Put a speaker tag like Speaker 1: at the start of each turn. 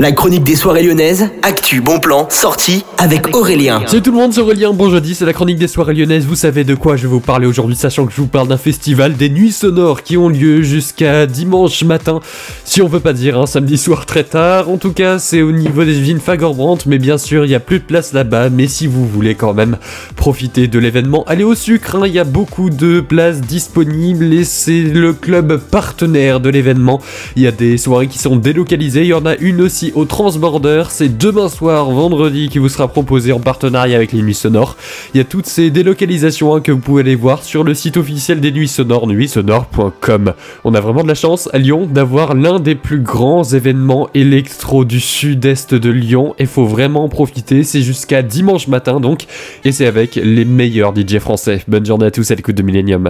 Speaker 1: La chronique des soirées lyonnaises, actu, bon plan, sortie avec Aurélien.
Speaker 2: Salut tout le monde, c'est Aurélien, bon jeudi, c'est la chronique des soirées lyonnaises, vous savez de quoi je vais vous parler aujourd'hui, sachant que je vous parle d'un festival des nuits sonores qui ont lieu jusqu'à dimanche matin, si on veut pas dire un samedi soir très tard, en tout cas c'est au niveau des villes Fagorbrandt, mais bien sûr il n'y a plus de place là-bas, mais si vous voulez quand même profiter de l'événement, allez au sucre, hein. il y a beaucoup de places disponibles et c'est le club partenaire de l'événement, il y a des soirées qui sont délocalisées, il y en a une aussi au Transborder. C'est demain soir, vendredi, qui vous sera proposé en partenariat avec les Nuits Sonores. Il y a toutes ces délocalisations hein, que vous pouvez aller voir sur le site officiel des Nuits Sonores, nuitsonores.com. On a vraiment de la chance à Lyon d'avoir l'un des plus grands événements électro du sud-est de Lyon. Il faut vraiment en profiter. C'est jusqu'à dimanche matin donc. Et c'est avec les meilleurs DJ français. Bonne journée à tous à l'écoute de Millennium.